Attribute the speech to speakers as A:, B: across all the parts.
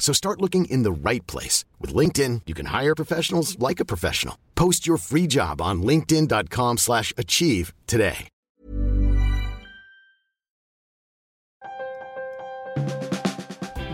A: So start looking in the right place. With LinkedIn, you can hire professionals like a professional. Post your free job on linkedin.com slash achieve today.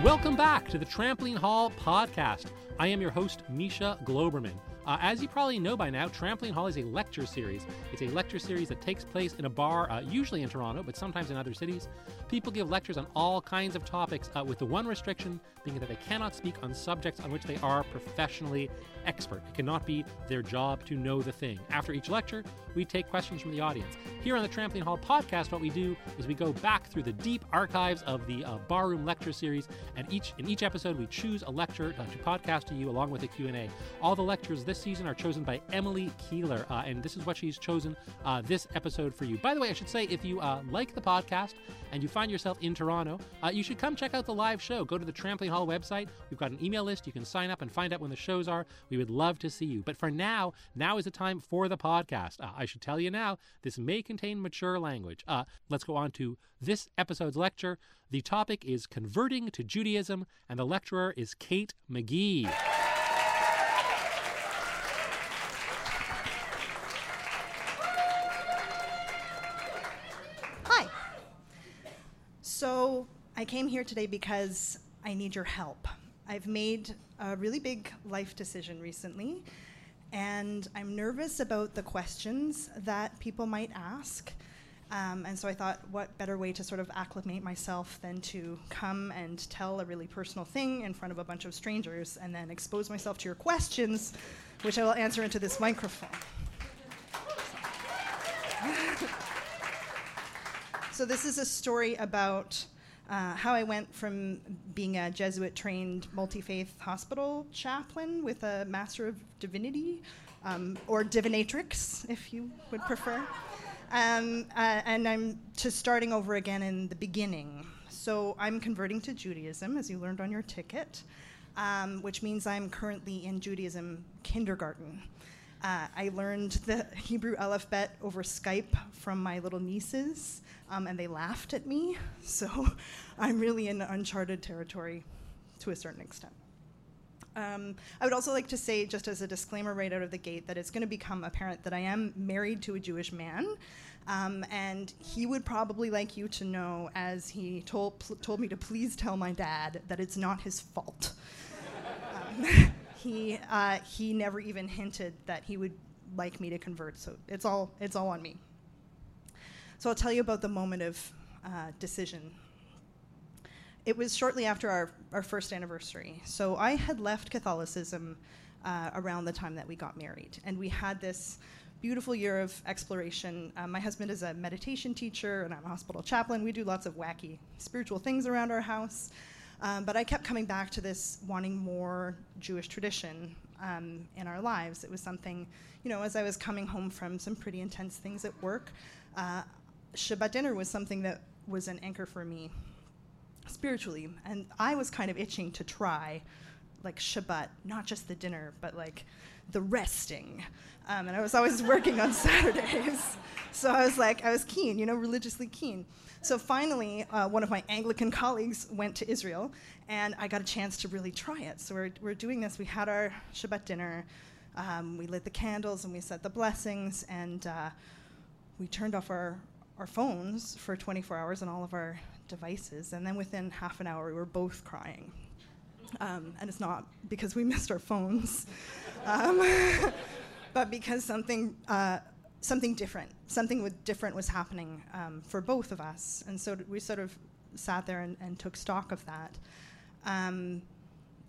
B: Welcome back to the Trampoline Hall podcast. I am your host, Misha Glouberman. Uh, as you probably know by now, Trampoline Hall is a lecture series. It's a lecture series that takes place in a bar, uh, usually in Toronto, but sometimes in other cities. People give lectures on all kinds of topics, uh, with the one restriction being that they cannot speak on subjects on which they are professionally expert. It cannot be their job to know the thing. After each lecture, we take questions from the audience. Here on the Trampoline Hall podcast, what we do is we go back through the deep archives of the uh, Barroom Lecture Series, and each in each episode we choose a lecture uh, to podcast to you along with a Q&A. All the lectures this season are chosen by Emily Keeler, uh, and this is what she's chosen uh, this episode for you. By the way, I should say if you uh, like the podcast and you find yourself in Toronto, uh, you should come check out the live show. Go to the Trampoline Hall website. We've got an email list. You can sign up and find out when the shows are. We would love to see you. But for now, now is the time for the podcast. Uh, I should tell you now, this may contain mature language. Uh, let's go on to this episode's lecture. The topic is converting to Judaism, and the lecturer is Kate McGee.
C: I came here today because I need your help. I've made a really big life decision recently, and I'm nervous about the questions that people might ask. Um, and so I thought, what better way to sort of acclimate myself than to come and tell a really personal thing in front of a bunch of strangers and then expose myself to your questions, which I will answer into this microphone. so, this is a story about uh, how I went from being a Jesuit trained multi faith hospital chaplain with a Master of Divinity, um, or Divinatrix, if you would prefer. Um, uh, and I'm to starting over again in the beginning. So I'm converting to Judaism, as you learned on your ticket, um, which means I'm currently in Judaism kindergarten. Uh, I learned the Hebrew alphabet over Skype from my little nieces, um, and they laughed at me. So I'm really in uncharted territory to a certain extent. Um, I would also like to say, just as a disclaimer right out of the gate, that it's going to become apparent that I am married to a Jewish man. Um, and he would probably like you to know, as he told, pl- told me to please tell my dad, that it's not his fault. um, he, uh, he never even hinted that he would like me to convert, so it's all, it's all on me. So I'll tell you about the moment of uh, decision it was shortly after our, our first anniversary. So I had left Catholicism uh, around the time that we got married. And we had this beautiful year of exploration. Um, my husband is a meditation teacher, and I'm a hospital chaplain. We do lots of wacky spiritual things around our house. Um, but I kept coming back to this wanting more Jewish tradition um, in our lives. It was something, you know, as I was coming home from some pretty intense things at work, uh, Shabbat dinner was something that was an anchor for me spiritually. And I was kind of itching to try like Shabbat, not just the dinner, but like the resting. Um, and I was always working on Saturdays. So I was like, I was keen, you know, religiously keen. So finally, uh, one of my Anglican colleagues went to Israel, and I got a chance to really try it. So we're, we're doing this. We had our Shabbat dinner, um, we lit the candles, and we said the blessings, and uh, we turned off our, our phones for 24 hours and all of our devices. And then within half an hour, we were both crying. Um, and it's not because we missed our phones, um, but because something uh, something different, something with different was happening um, for both of us, and so we sort of sat there and, and took stock of that. Um,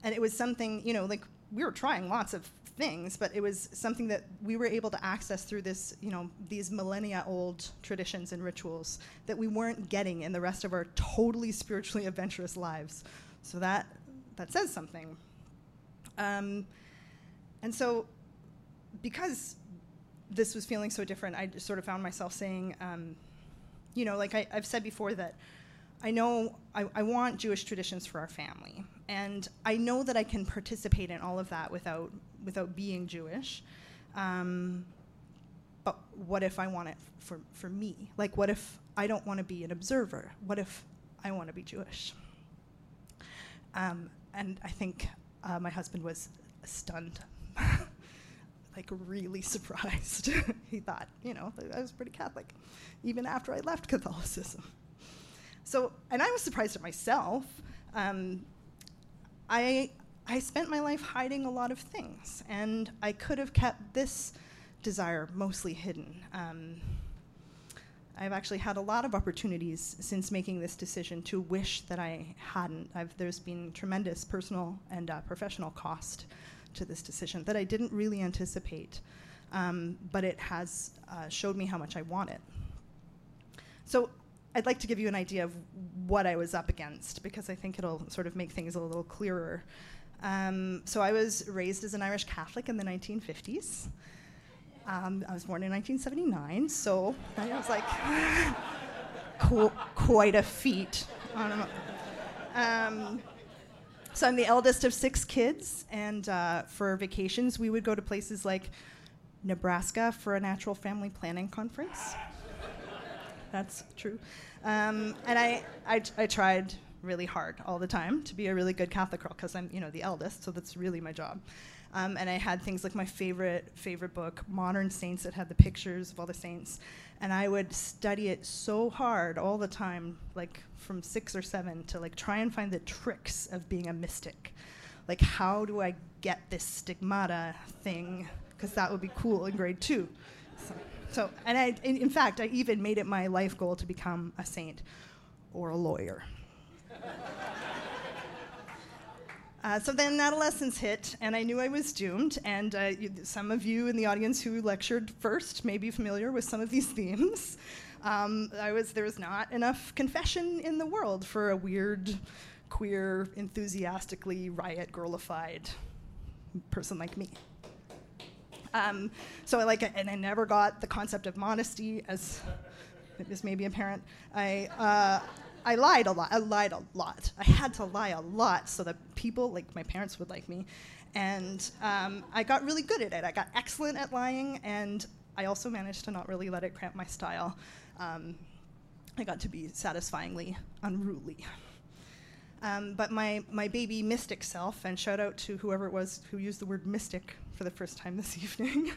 C: and it was something, you know, like we were trying lots of things, but it was something that we were able to access through this, you know, these millennia old traditions and rituals that we weren't getting in the rest of our totally spiritually adventurous lives. So that that says something. Um, and so, because this was feeling so different, I just sort of found myself saying, um, you know, like I, have said before that I know I, I, want Jewish traditions for our family, and I know that I can participate in all of that without without being Jewish. Um, but what if I want it for for me? Like, what if I don't want to be an observer? What if I want to be Jewish? Um, and I think uh, my husband was stunned, like really surprised. he thought, you know, I was pretty Catholic, even after I left Catholicism. So, and I was surprised at myself. Um, I, I spent my life hiding a lot of things, and I could have kept this desire mostly hidden. Um, I've actually had a lot of opportunities since making this decision to wish that I hadn't. I've, there's been tremendous personal and uh, professional cost to this decision that I didn't really anticipate, um, but it has uh, showed me how much I want it. So I'd like to give you an idea of what I was up against because I think it'll sort of make things a little clearer. Um, so I was raised as an Irish Catholic in the 1950s. Um, I was born in 1979, so I was like qu- quite a feat. Um, so I'm the eldest of six kids, and uh, for vacations we would go to places like Nebraska for a natural family planning conference. That's true. Um, and I, I, I tried really hard all the time to be a really good Catholic girl because I'm, you know, the eldest, so that's really my job. Um, and I had things like my favorite favorite book, Modern Saints, that had the pictures of all the saints, and I would study it so hard all the time, like from six or seven, to like try and find the tricks of being a mystic. Like, how do I get this stigmata thing? Because that would be cool in grade two. So. So, and I, in, in fact, I even made it my life goal to become a saint or a lawyer. Uh, so then adolescence hit, and I knew I was doomed. And uh, you, some of you in the audience who lectured first may be familiar with some of these themes. Um, I was there was not enough confession in the world for a weird, queer, enthusiastically riot girlified person like me. Um, so I like, and I never got the concept of modesty, as this may be apparent. I, uh, I lied a lot. I lied a lot. I had to lie a lot so that people, like my parents, would like me. And um, I got really good at it. I got excellent at lying, and I also managed to not really let it cramp my style. Um, I got to be satisfyingly unruly. Um, but my, my baby mystic self, and shout out to whoever it was who used the word mystic for the first time this evening.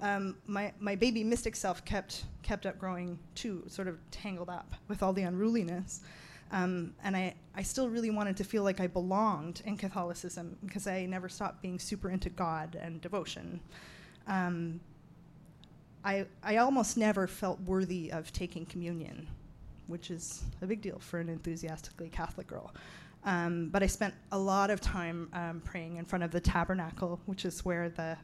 C: Um, my, my baby mystic self kept, kept up growing too, sort of tangled up with all the unruliness. Um, and I, I still really wanted to feel like I belonged in Catholicism because I never stopped being super into God and devotion. Um, I, I almost never felt worthy of taking communion which is a big deal for an enthusiastically Catholic girl. Um, but I spent a lot of time um, praying in front of the tabernacle, which is where the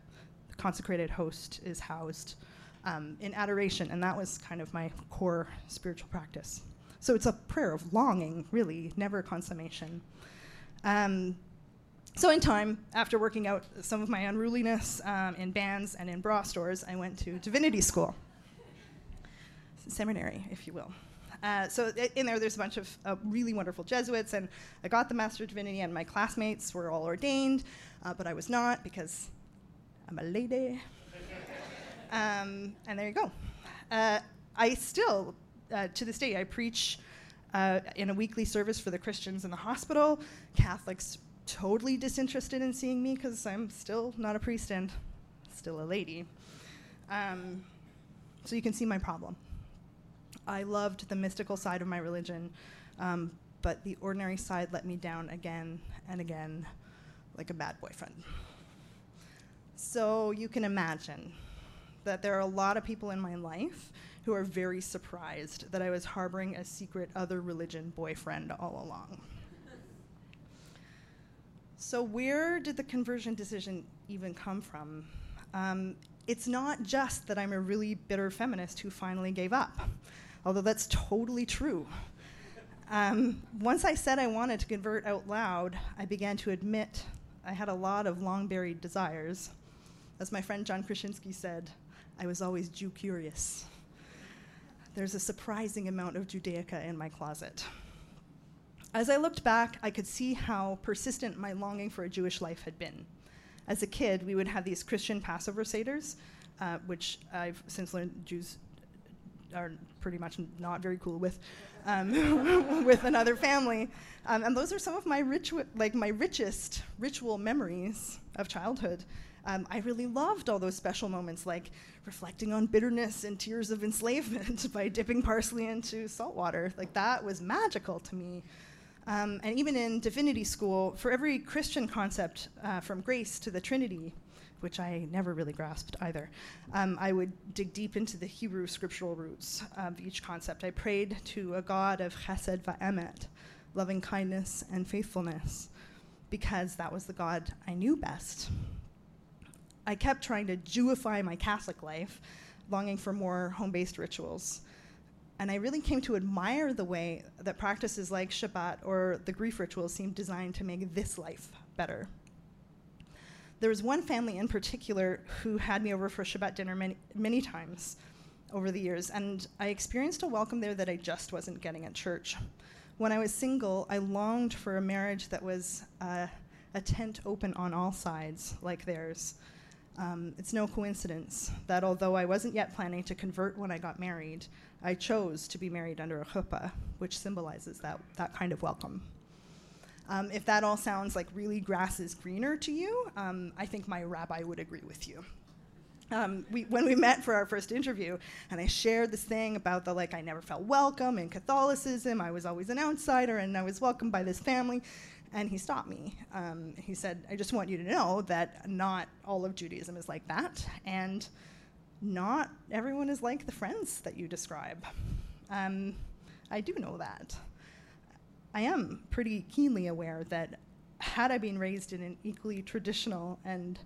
C: consecrated host is housed, um, in adoration, and that was kind of my core spiritual practice. So it's a prayer of longing, really, never consummation. Um, so, in time, after working out some of my unruliness um, in bands and in bra stores, I went to divinity school, seminary, if you will. Uh, so in there, there's a bunch of uh, really wonderful Jesuits, and I got the Master of Divinity, and my classmates were all ordained, uh, but I was not because I'm a lady. um, and there you go. Uh, I still, uh, to this day, I preach uh, in a weekly service for the Christians in the hospital. Catholics totally disinterested in seeing me because I'm still not a priest and still a lady. Um, so you can see my problem. I loved the mystical side of my religion, um, but the ordinary side let me down again and again, like a bad boyfriend. So you can imagine that there are a lot of people in my life who are very surprised that I was harboring a secret other religion boyfriend all along. so, where did the conversion decision even come from? Um, it's not just that I'm a really bitter feminist who finally gave up, although that's totally true. Um, once I said I wanted to convert out loud, I began to admit I had a lot of long buried desires. As my friend John Krasinski said, I was always Jew curious. There's a surprising amount of Judaica in my closet. As I looked back, I could see how persistent my longing for a Jewish life had been. As a kid, we would have these Christian Passover Seders, uh, which I've since learned Jews are pretty much not very cool with, um, with another family. Um, and those are some of my ritu- like my richest ritual memories of childhood. Um, I really loved all those special moments, like reflecting on bitterness and tears of enslavement by dipping parsley into salt water. Like that was magical to me. Um, and even in divinity school, for every Christian concept, uh, from grace to the Trinity, which I never really grasped either, um, I would dig deep into the Hebrew scriptural roots of each concept. I prayed to a God of chesed va'emet, loving kindness and faithfulness, because that was the God I knew best. I kept trying to Jewify my Catholic life, longing for more home based rituals. And I really came to admire the way that practices like Shabbat or the grief rituals seemed designed to make this life better. There was one family in particular who had me over for Shabbat dinner many, many times over the years, and I experienced a welcome there that I just wasn't getting at church. When I was single, I longed for a marriage that was uh, a tent open on all sides, like theirs. Um, it's no coincidence that although I wasn't yet planning to convert when I got married, I chose to be married under a chuppah, which symbolizes that, that kind of welcome. Um, if that all sounds like really grass is greener to you, um, I think my rabbi would agree with you. Um, we, when we met for our first interview, and I shared this thing about the like, I never felt welcome in Catholicism, I was always an outsider, and I was welcomed by this family. And he stopped me. Um, he said, I just want you to know that not all of Judaism is like that, and not everyone is like the friends that you describe. Um, I do know that. I am pretty keenly aware that had I been raised in an equally traditional and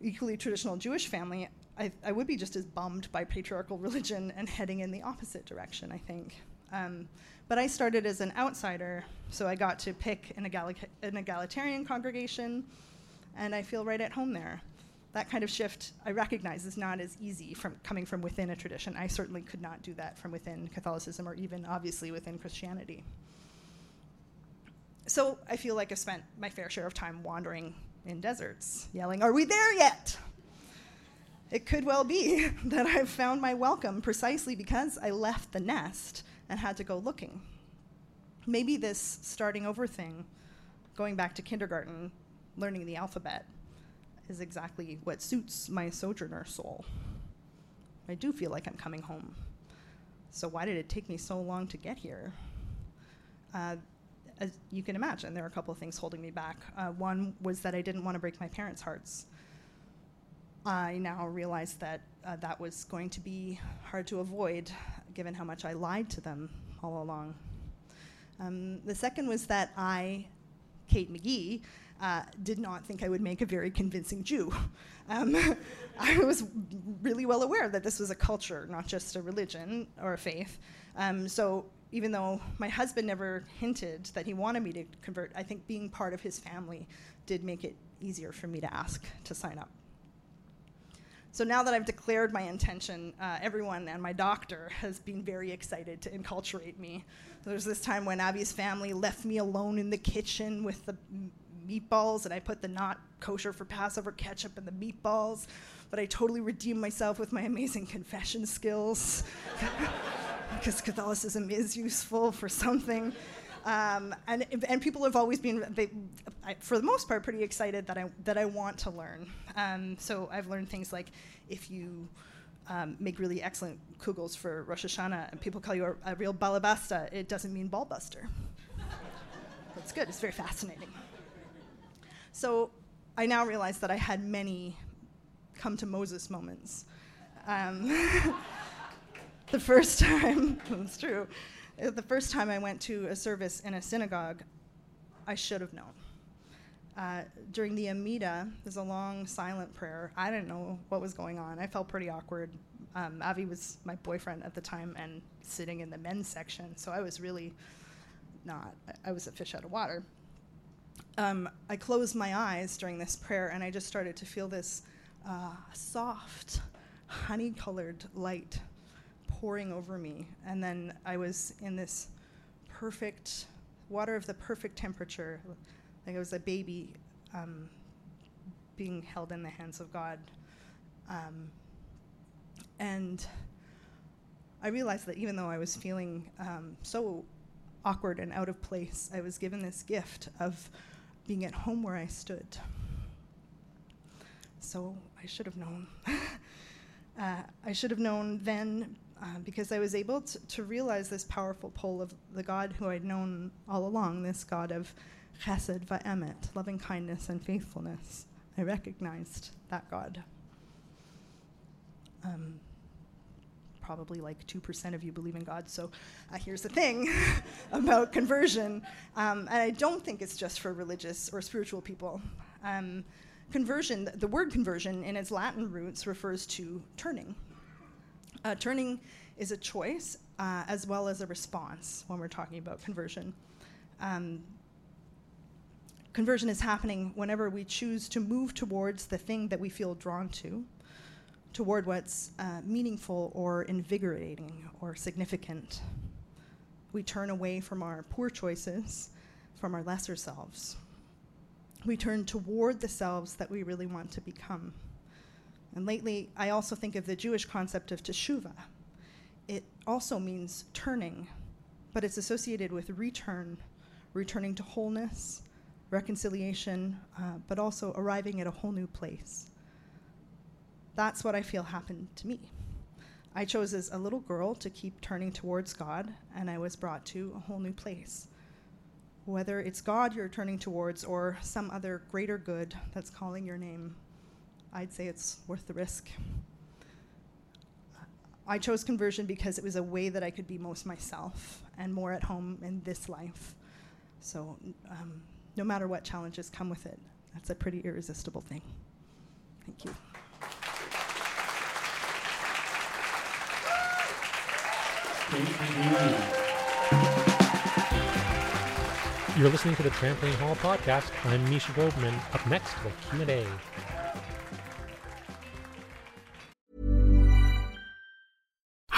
C: equally traditional Jewish family, I, I would be just as bummed by patriarchal religion and heading in the opposite direction, I think. Um, but I started as an outsider, so I got to pick an, an egalitarian congregation, and I feel right at home there. That kind of shift, I recognize, is not as easy from coming from within a tradition. I certainly could not do that from within Catholicism or even obviously within Christianity. So I feel like I've spent my fair share of time wandering in deserts, yelling, Are we there yet? It could well be that I've found my welcome precisely because I left the nest and had to go looking. Maybe this starting over thing, going back to kindergarten, learning the alphabet, is exactly what suits my sojourner soul. I do feel like I'm coming home. So, why did it take me so long to get here? Uh, as you can imagine, there are a couple of things holding me back. Uh, one was that I didn't want to break my parents' hearts. I now realize that uh, that was going to be hard to avoid given how much I lied to them all along. Um, the second was that I, Kate McGee, uh, did not think I would make a very convincing Jew. Um, I was really well aware that this was a culture, not just a religion or a faith. Um, so even though my husband never hinted that he wanted me to convert, I think being part of his family did make it easier for me to ask to sign up. So now that I've declared my intention, uh, everyone and my doctor has been very excited to enculturate me. There's this time when Avi's family left me alone in the kitchen with the m- meatballs, and I put the not kosher for Passover ketchup in the meatballs. But I totally redeemed myself with my amazing confession skills. because Catholicism is useful for something. Um, and, and people have always been, they, I, for the most part, pretty excited that I, that I want to learn. Um, so I've learned things like if you um, make really excellent kugels for Rosh Hashanah and people call you a, a real balabusta, it doesn't mean ballbuster. That's good, it's very fascinating. So I now realize that I had many come to Moses moments Um, the first time, it's true, the first time I went to a service in a synagogue, I should have known. Uh, during the Amida, there's a long silent prayer. I didn't know what was going on. I felt pretty awkward. Um, Avi was my boyfriend at the time and sitting in the men's section, so I was really not, I was a fish out of water. Um, I closed my eyes during this prayer and I just started to feel this uh, soft, honey colored light pouring over me. And then I was in this perfect water of the perfect temperature, like I was a baby um, being held in the hands of God. Um, and I realized that even though I was feeling um, so awkward and out of place, I was given this gift of being at home where I stood. So I should have known. uh, I should have known then uh, because I was able to, to, realize this powerful pull of the God who I'd known all along, this God of chesed va'emet, loving kindness and faithfulness. I recognized that God. Um, probably like 2% of you believe in God. So uh, here's the thing about conversion. Um, and I don't think it's just for religious or spiritual people. Um, conversion, the word conversion in its Latin roots refers to turning. Uh, turning is a choice uh, as well as a response when we're talking about conversion. Um, conversion is happening whenever we choose to move towards the thing that we feel drawn to toward what's uh, meaningful or invigorating or significant. We turn away from our poor choices, from our lesser selves. We turn toward the selves that we really want to become. And lately, I also think of the Jewish concept of teshuvah. It also means turning, but it's associated with return, returning to wholeness, reconciliation, uh, but also arriving at a whole new place. That's what I feel happened to me. I chose as a little girl to keep turning towards God, and I was brought to a whole new place. Whether it's God you're turning towards or some other greater good that's calling your name, I'd say it's worth the risk. I chose conversion because it was a way that I could be most myself and more at home in this life. So, um, no matter what challenges come with it, that's a pretty irresistible thing. Thank you.
B: You're listening to the Trampoline Hall podcast. I'm Misha Glouberman. Up next, the Q&A.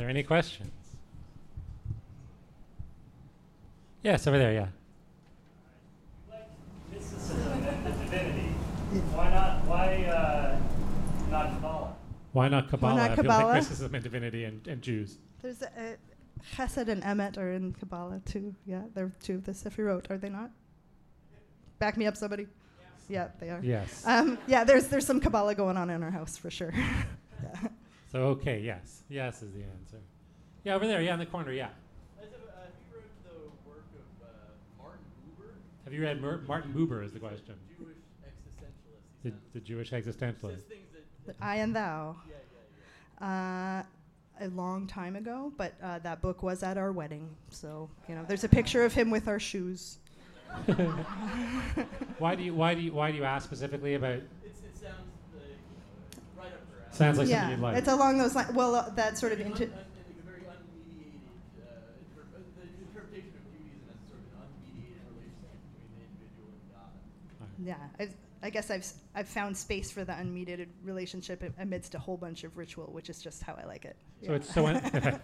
B: There any questions? Yes, over there, yeah.
D: Why not? Why uh, not Kabbalah?
B: Why not Kabbalah?
C: not Kabbalah?
B: like mysticism and divinity and, and Jews.
C: There's a, a Chesed and Emet are in Kabbalah too. Yeah, they're two of the Sefirot, are they not? Back me up, somebody. Yeah, they are.
B: Yes.
C: Um, yeah, there's there's some Kabbalah going on in our house for sure. yeah.
B: So, okay, yes. Yes is the answer. Yeah, over there, yeah, in the corner, yeah.
D: Have you read the work of uh, Martin Buber,
B: Have you read Mer- Martin Buber is the question.
D: Jewish existentialist?
B: The, the Jewish existentialist.
D: says that,
C: I and Thou.
D: yeah, yeah,
C: Uh, a long time ago, but uh, that book was at our wedding. So you know, there's a picture of him with our shoes.
B: Why do you why do you why do you ask specifically about
D: It's, it sounds
B: Sounds like
C: yeah,
B: something you'd like.
C: it's along those lines. Well, uh, that sort of into.
D: un- a very unmediated inter- interpretation of Judaism as sort of an unmediated relationship between the individual and God.
C: Yeah, I've, I guess I've I've found space for the unmediated relationship amidst a whole bunch of ritual, which is just how I like it.
B: so
C: Yeah.
B: it's so un-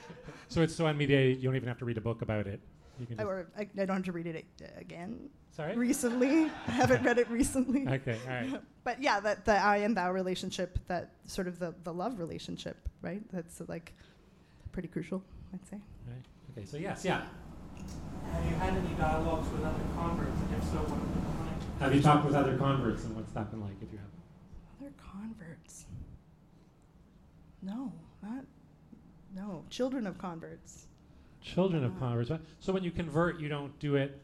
B: so it's so unmediated. You don't even have to read a book about it. You can
C: I, or I, I don't have to read it again
B: sorry.
C: recently. I haven't read it recently.
B: okay. All right.
C: But yeah, that the I and thou relationship, that sort of the, the love relationship, right? That's uh, like pretty crucial, I'd say.
B: Right. Okay. So yes. Yeah.
E: Have you had any dialogues with other converts? And if so, what have been like?
B: Have you talked with other converts and what's that been like? If you have.
C: Other converts? No, not no. Children of converts.
B: Children of converts. So when you convert, you don't do it.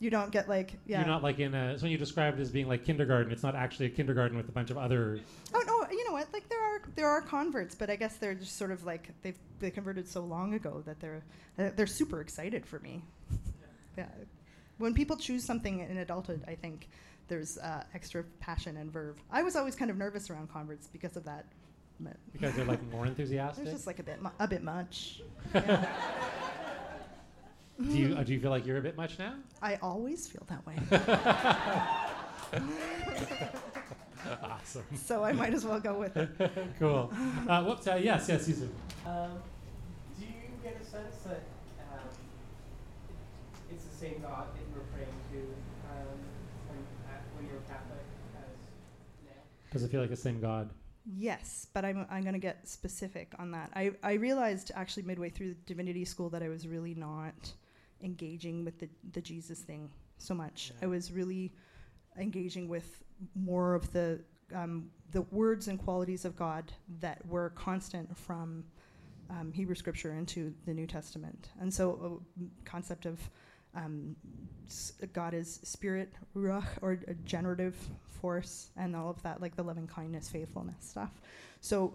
C: You don't get like yeah.
B: You're not like in a. So when you describe it as being like kindergarten, it's not actually a kindergarten with a bunch of other.
C: Oh no, you know what? Like there are there are converts, but I guess they're just sort of like they've they converted so long ago that they're uh, they're super excited for me. yeah, when people choose something in adulthood, I think there's uh, extra passion and verve. I was always kind of nervous around converts because of that.
B: Because they're like more enthusiastic.
C: there's just like a bit mu- a bit much. Yeah.
B: Do you uh, do you feel like you're a bit much now?
C: I always feel that way,
B: awesome.
C: so I might as well go with it.
B: cool. Uh, whoops. Uh, yes. Yes. Susan.
E: Um, do you get a sense that um, it's the same God that you were praying to um, when, uh, when you were Catholic as now?
B: Does it feel like the same God?
C: Yes, but I'm, I'm going to get specific on that. I, I realized actually midway through the divinity school that I was really not engaging with the, the Jesus thing so much. I was really engaging with more of the um, the words and qualities of God that were constant from um, Hebrew scripture into the New Testament. And so, a concept of um, s- God is spirit, ruach, or a generative force, and all of that, like the loving kindness, faithfulness stuff. So,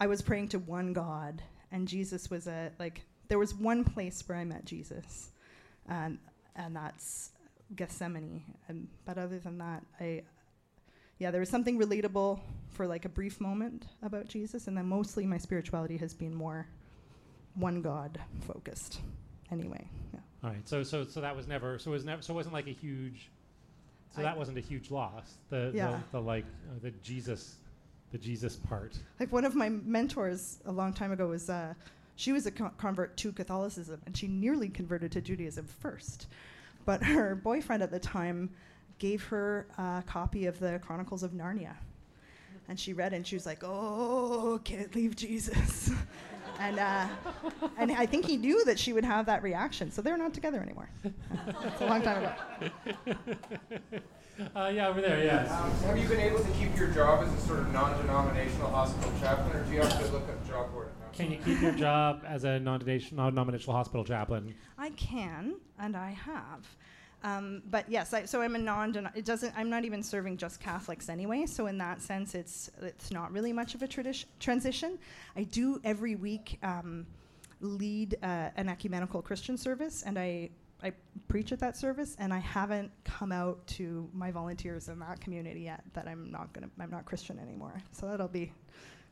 C: I was praying to one God, and Jesus was a like. There was one place where I met Jesus, and and that's Gethsemane. And but other than that, I yeah, there was something relatable for like a brief moment about Jesus, and then mostly my spirituality has been more one God focused. Anyway, yeah.
B: All right. So so so that was never. So it was never. So it wasn't like a huge. So
C: I-
B: that wasn't a huge loss. The
C: Yeah.
B: the, the like uh, the Jesus, the Jesus part.
C: Like one of my mentors a long time ago was uh, she was a co- convert to Catholicism, and she nearly converted to Judaism first, but her boyfriend at the time gave her a copy of the Chronicles of Narnia, and she read it, and she was like, "Oh, can't leave Jesus." And, uh, and I think he knew that she would have that reaction, so they're not together anymore. it's a long time ago.
B: Uh, yeah, over there. Yes.
F: Um, have you been able to keep your job as a sort of non-denominational hospital chaplain, or do you have to look at job board?
B: Can you keep your job as a non-denominational, non-denominational hospital chaplain?
C: I can, and I have. Um, but yes, I, so I'm a non. It doesn't. I'm not even serving just Catholics anyway. So in that sense, it's it's not really much of a tradition transition. I do every week um, lead uh, an ecumenical Christian service, and I I preach at that service, and I haven't come out to my volunteers in that community yet that I'm not gonna. I'm not Christian anymore. So that'll be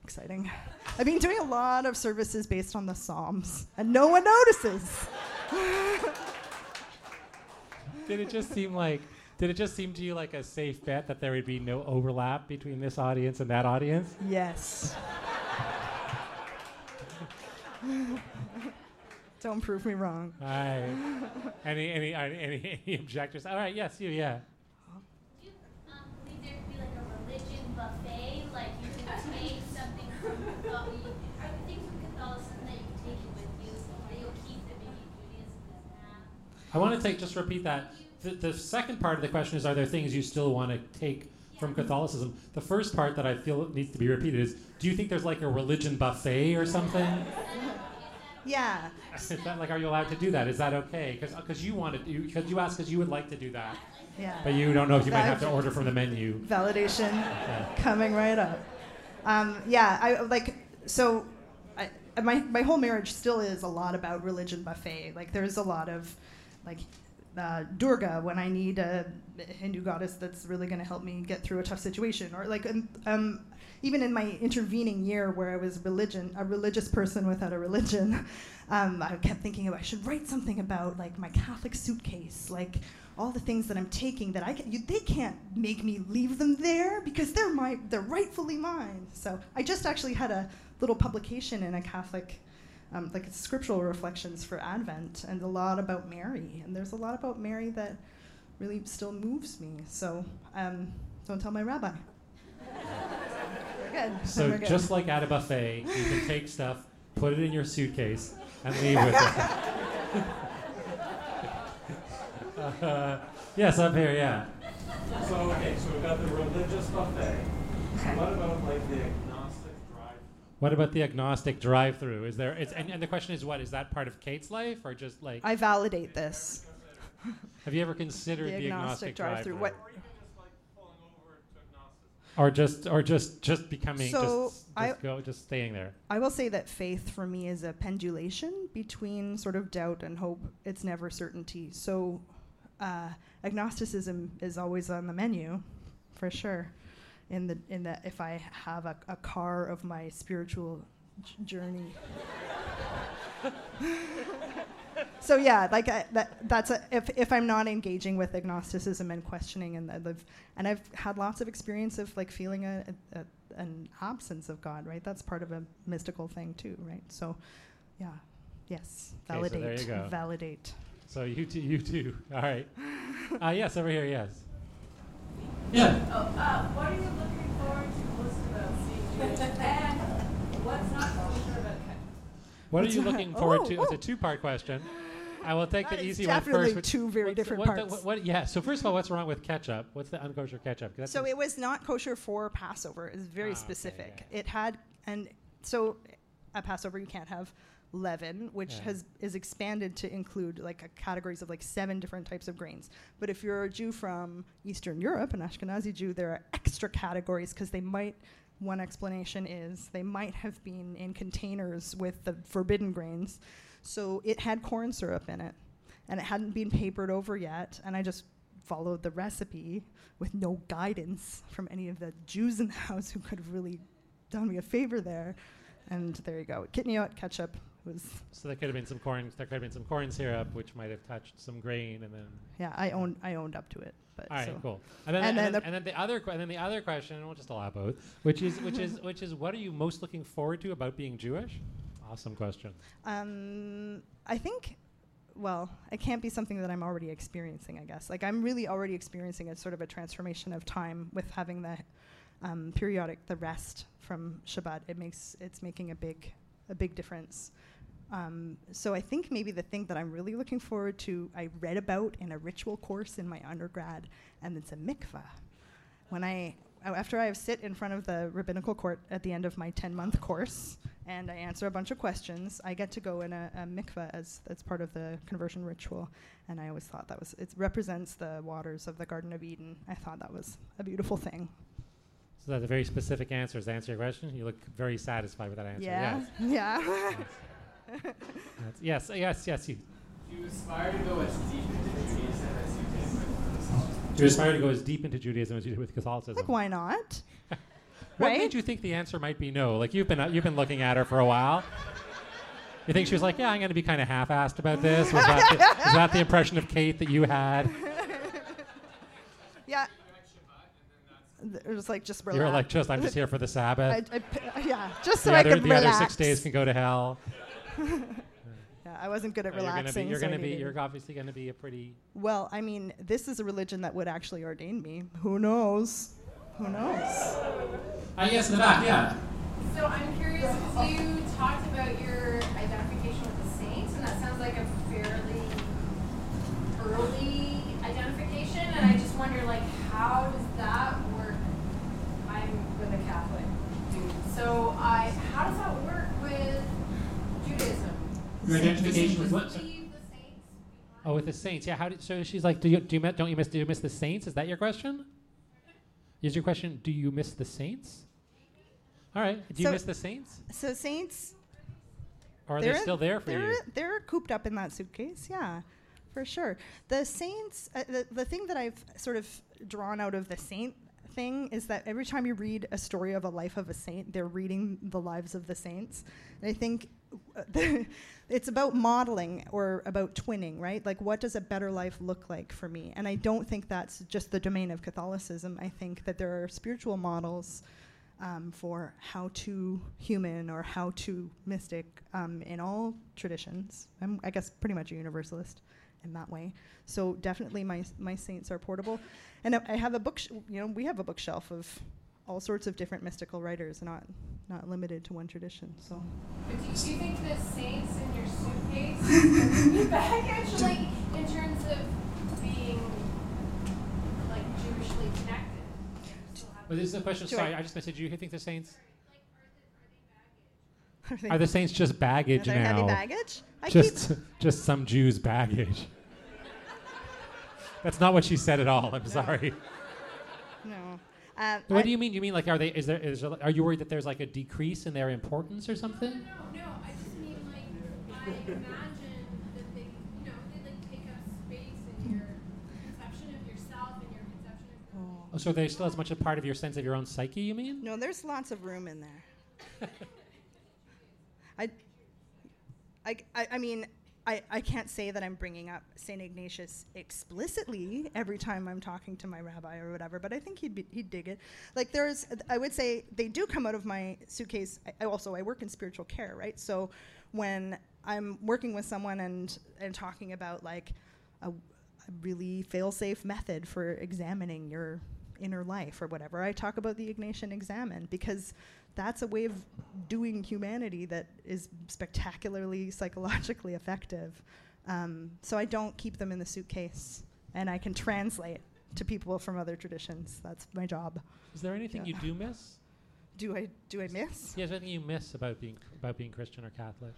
C: exciting. I've been doing a lot of services based on the Psalms, and no one notices.
B: Did it just seem like? Did it just seem to you like a safe bet that there would be no overlap between this audience and that audience?
C: Yes. Don't prove me wrong.
B: All right. any, any, uh, any, any objectors? All right. Yes, you. Yeah.
G: Do you um, believe there could be like a religion buffet? Like you can take something from Cathol- you- are there things from Catholicism that you can take it with you that you'll keep that maybe Judaism doesn't?
B: I want to take just repeat that. The, the second part of the question is: Are there things you still want to take from Catholicism? The first part that I feel needs to be repeated is: Do you think there's like a religion buffet or something?
C: Yeah.
B: Is that like, are you allowed to do that? Is that okay? Because you want to, because you asked because you would like to do that,
C: Yeah.
B: but you don't know if you might have to order from the menu.
C: Validation coming right up. Um, yeah, I like so. I, my my whole marriage still is a lot about religion buffet. Like there's a lot of like uh, Durga when I need a Hindu goddess that's really going to help me get through a tough situation, or like um, even in my intervening year where I was religion, a religious person without a religion, um, I kept thinking I should write something about like my Catholic suitcase, like all the things that I'm taking that I can, you, they can't make me leave them there because they're my, they're rightfully mine. So I just actually had a little publication in a Catholic, um, like scriptural reflections for Advent, and a lot about Mary. And there's a lot about Mary that really still moves me. So um, don't tell my rabbi. We're good.
B: So
C: We're good.
B: just like at a buffet, you can take stuff, put it in your suitcase, and leave with it. uh, yes, up here, yeah.
H: So okay, so we've got the religious buffet. What about like the agnostic drive?
B: What about the agnostic drive-through? Is there? It's, and, and the question is, what is that part of Kate's life, or just like?
C: I validate this.
B: have you ever considered
C: The
B: the,
C: agnostic drive-through.
B: drive-through?
C: What-
B: Or just, or just, just becoming,
C: So,
B: just,
C: I-
B: go, just staying there.
C: I will say that faith for me is a pendulation between sort of doubt and hope. It's never certainty. So, uh, agnosticism is always on the menu, for sure. In the in the if I have a, a car of my spiritual j- journey. so yeah, like I, that that's a, if if I'm not engaging with agnosticism and questioning and the, and I've had lots of experience of like feeling a, a, a an absence of God, right? That's part of a mystical thing too, right? So, yeah, yes,
B: Okay, so
C: validate,
B: there you go.
C: validate.
B: So you too, you too. All right. Uh, yes, over here, yes. Yeah.
I: Oh, uh, what are you looking forward to most about seeing Judas? and what's not kosher about ketchup?
B: What are you looking forward
C: Oh,
B: to? It's a two-part question. I will take
C: That
B: the easy one
C: definitely
B: which-
C: two very different
B: what the-
C: parts.
B: what- what- yeah. So first of all, what's wrong with ketchup? What's the unkosher ketchup?
C: So it was not kosher for Passover. It's very
B: Ah, okay,
C: specific. It had and so at Passover you can't have leaven, which
B: Yeah.
C: has is expanded to include like a categories of like seven different types of grains. But if you're a Jew from Eastern Europe, an Ashkenazi Jew, there are extra categories because they might. One explanation is they might have been in containers with the forbidden grains, so it had corn syrup in it, and it hadn't been papered over yet. And I just followed the recipe with no guidance from any of the Jews in the house who could have really done me a favor there. And there you go. Kitniot ketchup was,
B: so there could have been some corn. There could have been some corn syrup, which might have touched some grain, and then.
C: yeah, I owned, I owned up to it. But
B: All right,
C: so
B: cool. And then,
C: And
B: and,
C: then
B: then,
C: the-
B: and then the other, que- and then the other question, and we'll just allow both, which is, which is, which is, what are you most looking forward to about being Jewish? Awesome question.
C: Um, I think, well, it can't be something that I'm already experiencing. I guess like I'm really already experiencing a sort of a transformation of time with having the um, periodic the rest from Shabbat. It makes it's making a big a big difference. Um, so I think maybe the thing that I'm really looking forward to, I read about in a ritual course in my undergrad, and it's a mikvah. When I uh, after I sit in front of the rabbinical court at the end of my 10 month course and I answer a bunch of questions, I get to go in a, a mikveh as that's part of the conversion ritual. And I always thought that was it represents the waters of the Garden of Eden. I thought that was a beautiful thing.
B: So that's a very specific answer. Does that answer your question? You look very satisfied with that answer.
C: Yeah,
B: Yes.
C: yeah.
B: That's- yes, yes, yes. You,
D: Do you aspire to go as deep into Judaism as you did with Catholicism?
B: do you aspire to go as deep into Judaism as you did with Catholicism?
C: like why not?
B: What
C: right?
B: made you think the answer might be no? Like you've been uh, you've been looking at her for a while. You think she was like, yeah, I'm going to be kind of half-assed about this? Was that, the, was that the impression of Kate that you had?
C: Yeah. It was like just relax.
B: You were like, just I'm just here for the Sabbath.
C: I, I p- yeah, just so
B: the
C: I
B: other,
C: could
B: the
C: relax.
B: other six days can go to hell.
C: yeah, I wasn't good at
B: No, you're gonna be,
C: relaxing.
B: you're
C: so
B: gonna be, you're obviously gonna be a pretty.
C: Well, I mean, this is a religion that would actually ordain me. Who knows? Who knows?
B: Ah, yes, in the back, yeah.
I: So I'm curious because you talked about your identification with the saints, and that sounds like a fairly early identification. And I just wonder, like, how does that work? I'm with a Catholic dude, so I how does that work with Judaism?
B: Your identification with what?
I: Leave the saints
B: Oh, with the saints. Yeah. How did, so she's like, do you do you mi- don't you miss do you miss the saints? Is that your question? Is your question do you miss the saints? All right. Do you miss the saints?
C: So saints,
B: Or are they still there for
C: they're,
B: you?
C: They're cooped up in that suitcase. Yeah, for sure. The saints. Uh, the the thing that I've sort of drawn out of the saint thing is that every time you read a story of a life of a saint, they're reading the lives of the saints. And I think it's about modeling or about twinning, right? Like, what does a better life look like for me? And I don't think that's just the domain of Catholicism. I think that there are spiritual models um, for how to human or how to mystic um, in all traditions. I'm, I guess, pretty much a universalist in that way. So definitely, my my saints are portable, and I, I have a book. You know, we have a bookshelf of all sorts of different mystical writers, not not limited to one tradition. So.
I: But do, do you think the saints in your suitcase are baggage, like in terms of being like Jewishly connected?
B: Well, this is a question.
C: Do
B: Sorry,
C: I-
B: I, just messaged you. Who think the saints
C: Are they-
B: are the saints just baggage
C: Are they
B: now?
C: heavy baggage? I
B: just just some Jews' baggage. That's not what she said at all. I'm sorry.
C: No. Um,
B: What
C: I-
B: do you mean? You mean like are they? Is there? Is there? Are you worried that there's like a decrease in their importance or something?
I: No, no, I just mean like I imagine that they, you know, they like take up space in your conception of yourself and your conception of
B: Oh, so they're still as much a part of your sense of your own psyche. You mean?
C: No, there's lots of room in there. I, I, I, I mean, I, I can't say that I'm bringing up St. Ignatius explicitly every time I'm talking to my rabbi or whatever, but I think he'd, be, he'd dig it. Like, there's, I would say they do come out of my suitcase. I, I also, I work in spiritual care, right? So when I'm working with someone and, and talking about like a, a really fail-safe method for examining your inner life or whatever. I talk about the Ignatian Examen because that's a way of doing humanity that is spectacularly psychologically effective. Um, so I don't keep them in the suitcase, and I can translate to people from other traditions. That's my job.
B: Is there anything
C: Yeah.
B: you do miss?
C: Do I do I miss
B: Yeah, is there anything you miss about being about being Christian or Catholic?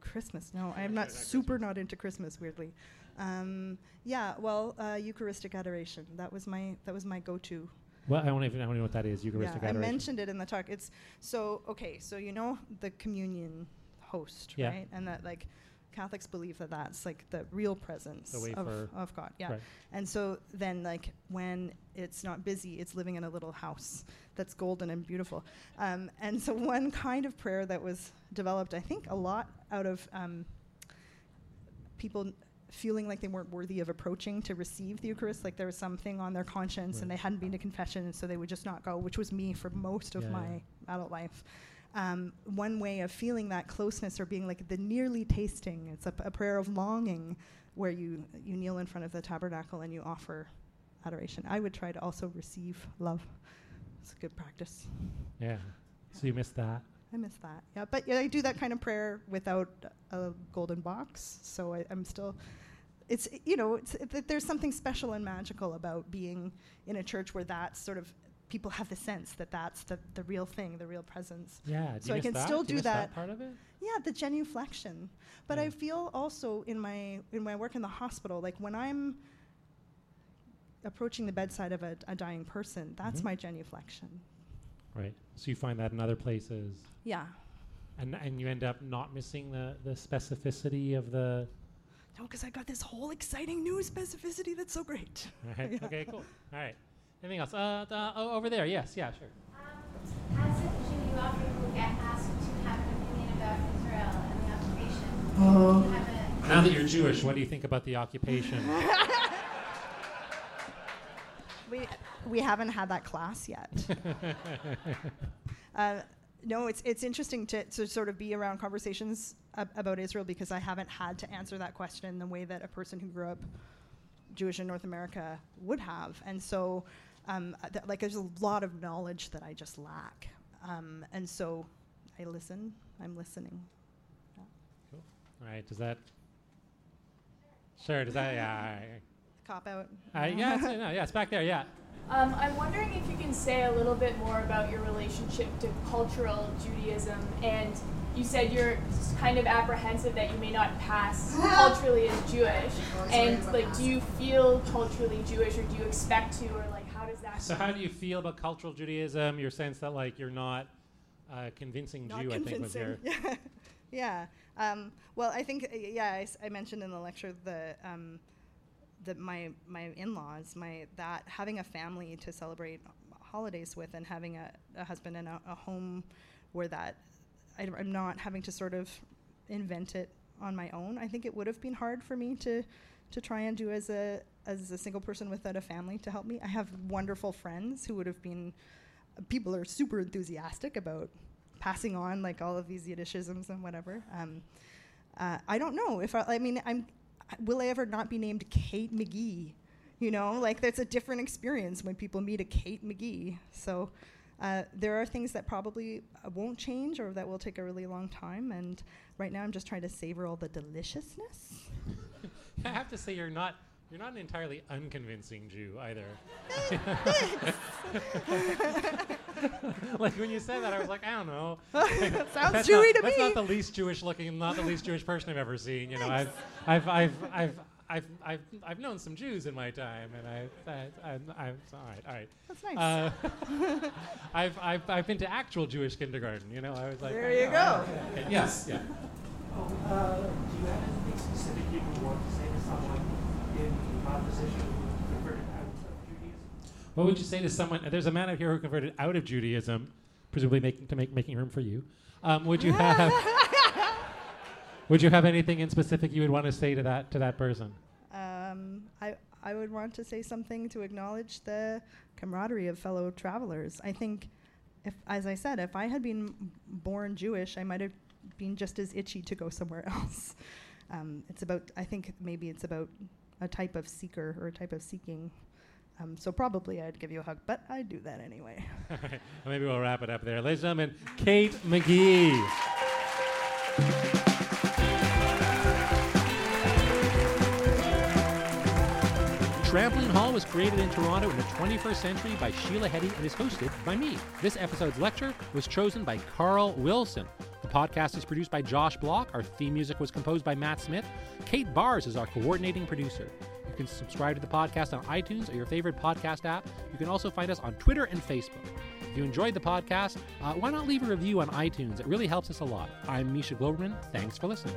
C: Christmas? No, I'm not super not into Christmas. Weirdly, um, yeah. Well, uh, Eucharistic adoration. That was my that was my go-to
B: Well, I don't even I don't know what that is. Eucharistic
C: yeah, I mentioned it in the talk. It's so okay. So you know the communion host,
B: Yeah.
C: right? And that like Catholics believe that that's like the real presence
B: The
C: of, of God. Yeah.
B: right.
C: And so then like when it's not busy, it's living in a little house that's golden and beautiful. Um, and so one kind of prayer that was developed, I think, a lot out of um, people feeling like they weren't worthy of approaching to receive the Eucharist, like there was something on their conscience and they hadn't been to confession, and so they would just not go, which was me for most of
B: Yeah,
C: my adult life. Um, one way of feeling that closeness or being like the nearly tasting, it's a, p- a prayer of longing where you, you kneel in front of the tabernacle and you offer adoration. I would try to also receive love. It's a good practice.
B: Yeah. So you missed that.
C: I miss that. Yeah, but yeah, I do that kind of prayer without a golden box. So I, I'm still. It's you know it's it, there's something special and magical about being in a church where that's sort of people have the sense that that's the, the real thing, the real presence.
B: Yeah.
C: So I can
B: that?
C: still
B: do,
C: do
B: miss
C: that.
B: part of it.
C: Yeah, the genuflection. But
B: Yeah.
C: I feel also in my in my work in the hospital, like when I'm approaching the bedside of a, a dying person, that's
B: Mhm.
C: my genuflection.
B: Right. So you find that in other places.
C: Yeah.
B: And and you end up not missing the the specificity of the.
C: No, because I got this whole exciting new specificity that's so great.
B: Right.
C: Yeah.
B: Okay. Cool. All right. Anything else? Uh, uh, o- over there. Yes. Yeah. Sure.
G: As a Jew, you often get asked to have an opinion about Israel and the occupation.
B: Oh.
G: You have a-
B: Now that you're Jewish, what do you think about the occupation?
C: We we haven't had that class yet. uh, no, it's it's interesting to, to sort of be around conversations ab- about Israel because I haven't had to answer that question in the way that a person who grew up Jewish in North America would have, and so um, th- like there's a lot of knowledge that I just lack, um, and so I listen. I'm listening.
B: All right. Does that? Sure. Does that? Yeah. All right.
C: Cop out.
B: Uh, yeah. It's, no, yeah. It's back there. Yeah.
J: Um, I'm wondering if you can say a little bit more about your relationship to cultural Judaism. And you said you're kind of apprehensive that you may not pass culturally as Jewish. And like, do you feel culturally Jewish, or do you expect to, or like, how does that?
B: So how do you feel about cultural Judaism? Your sense that like you're not a convincing
C: Not
B: Jew, I think was your.
C: Yeah. yeah. Um, well, I think uh, yeah. I, mentioned in the lecture the um, my my in-laws, my that having a family to celebrate holidays with, and having a, a husband and a, a home where that I, am not having to sort of invent it on my own. I think it would have been hard for me to to try and do as a as a single person without a family to help me. I have wonderful friends who would have been people are super enthusiastic about passing on like all of these Yiddishisms and whatever. Um, uh, I don't know if I, I mean I'm will I ever not be named Kate McGee? You know, like that's a different experience when people meet a Kate McGee. So uh, there are things that probably uh, won't change or that will take a really long time. And right now, I'm just trying to savor all the deliciousness.
B: I have to say, you're not. You're not an entirely unconvincing Jew either. like when you said that, I was like, I don't know.
C: That sounds
B: that's
C: Jewy
B: not,
C: to
B: that's
C: me.
B: That's not the least Jewish looking, not the least Jewish person I've ever seen. You know, I've, I've, I've, I've, I've, I've, I've known some Jews in my time, and I, I, I, I all right, all right.
C: That's nice.
B: Uh, I've, I've, I've been to actual Jewish kindergarten. You know, I was like,
C: There
B: oh,
C: you go.
B: okay, Yes, yeah.
H: Oh, uh, do you have anything specific you would want to say to someone in my position who converted out of Judaism?
B: What would you say to someone? There's a man out here who converted out of Judaism, presumably making to make making room for you. Um, would you have? would you have anything in specific you would want to say to that to that person?
C: Um, I, I would want to say something to acknowledge the camaraderie of fellow travelers. I think, if, as I said, if I had been born Jewish, I might have been just as itchy to go somewhere else. Um, it's about, I think maybe it's about a type of seeker or a type of seeking. Um, so probably I'd give you a hug, but I do that anyway.
B: All right, well, maybe we'll wrap it up there, ladies and gentlemen. Kate McGee. Trampoline Hall was created in Toronto in the 21st century by Sheila Heti and is hosted by me. This episode's lecture was chosen by Carl Wilson. Podcast is produced by Josh Block. Our theme music was composed by Matt Smith. Kate Bars is our coordinating producer. You can subscribe to the podcast on iTunes or your favorite podcast app. You can also find us on Twitter and Facebook. If you enjoyed the podcast, uh, why not leave a review on iTunes? It really helps us a lot. I'm Misha Glouberman. Thanks for listening.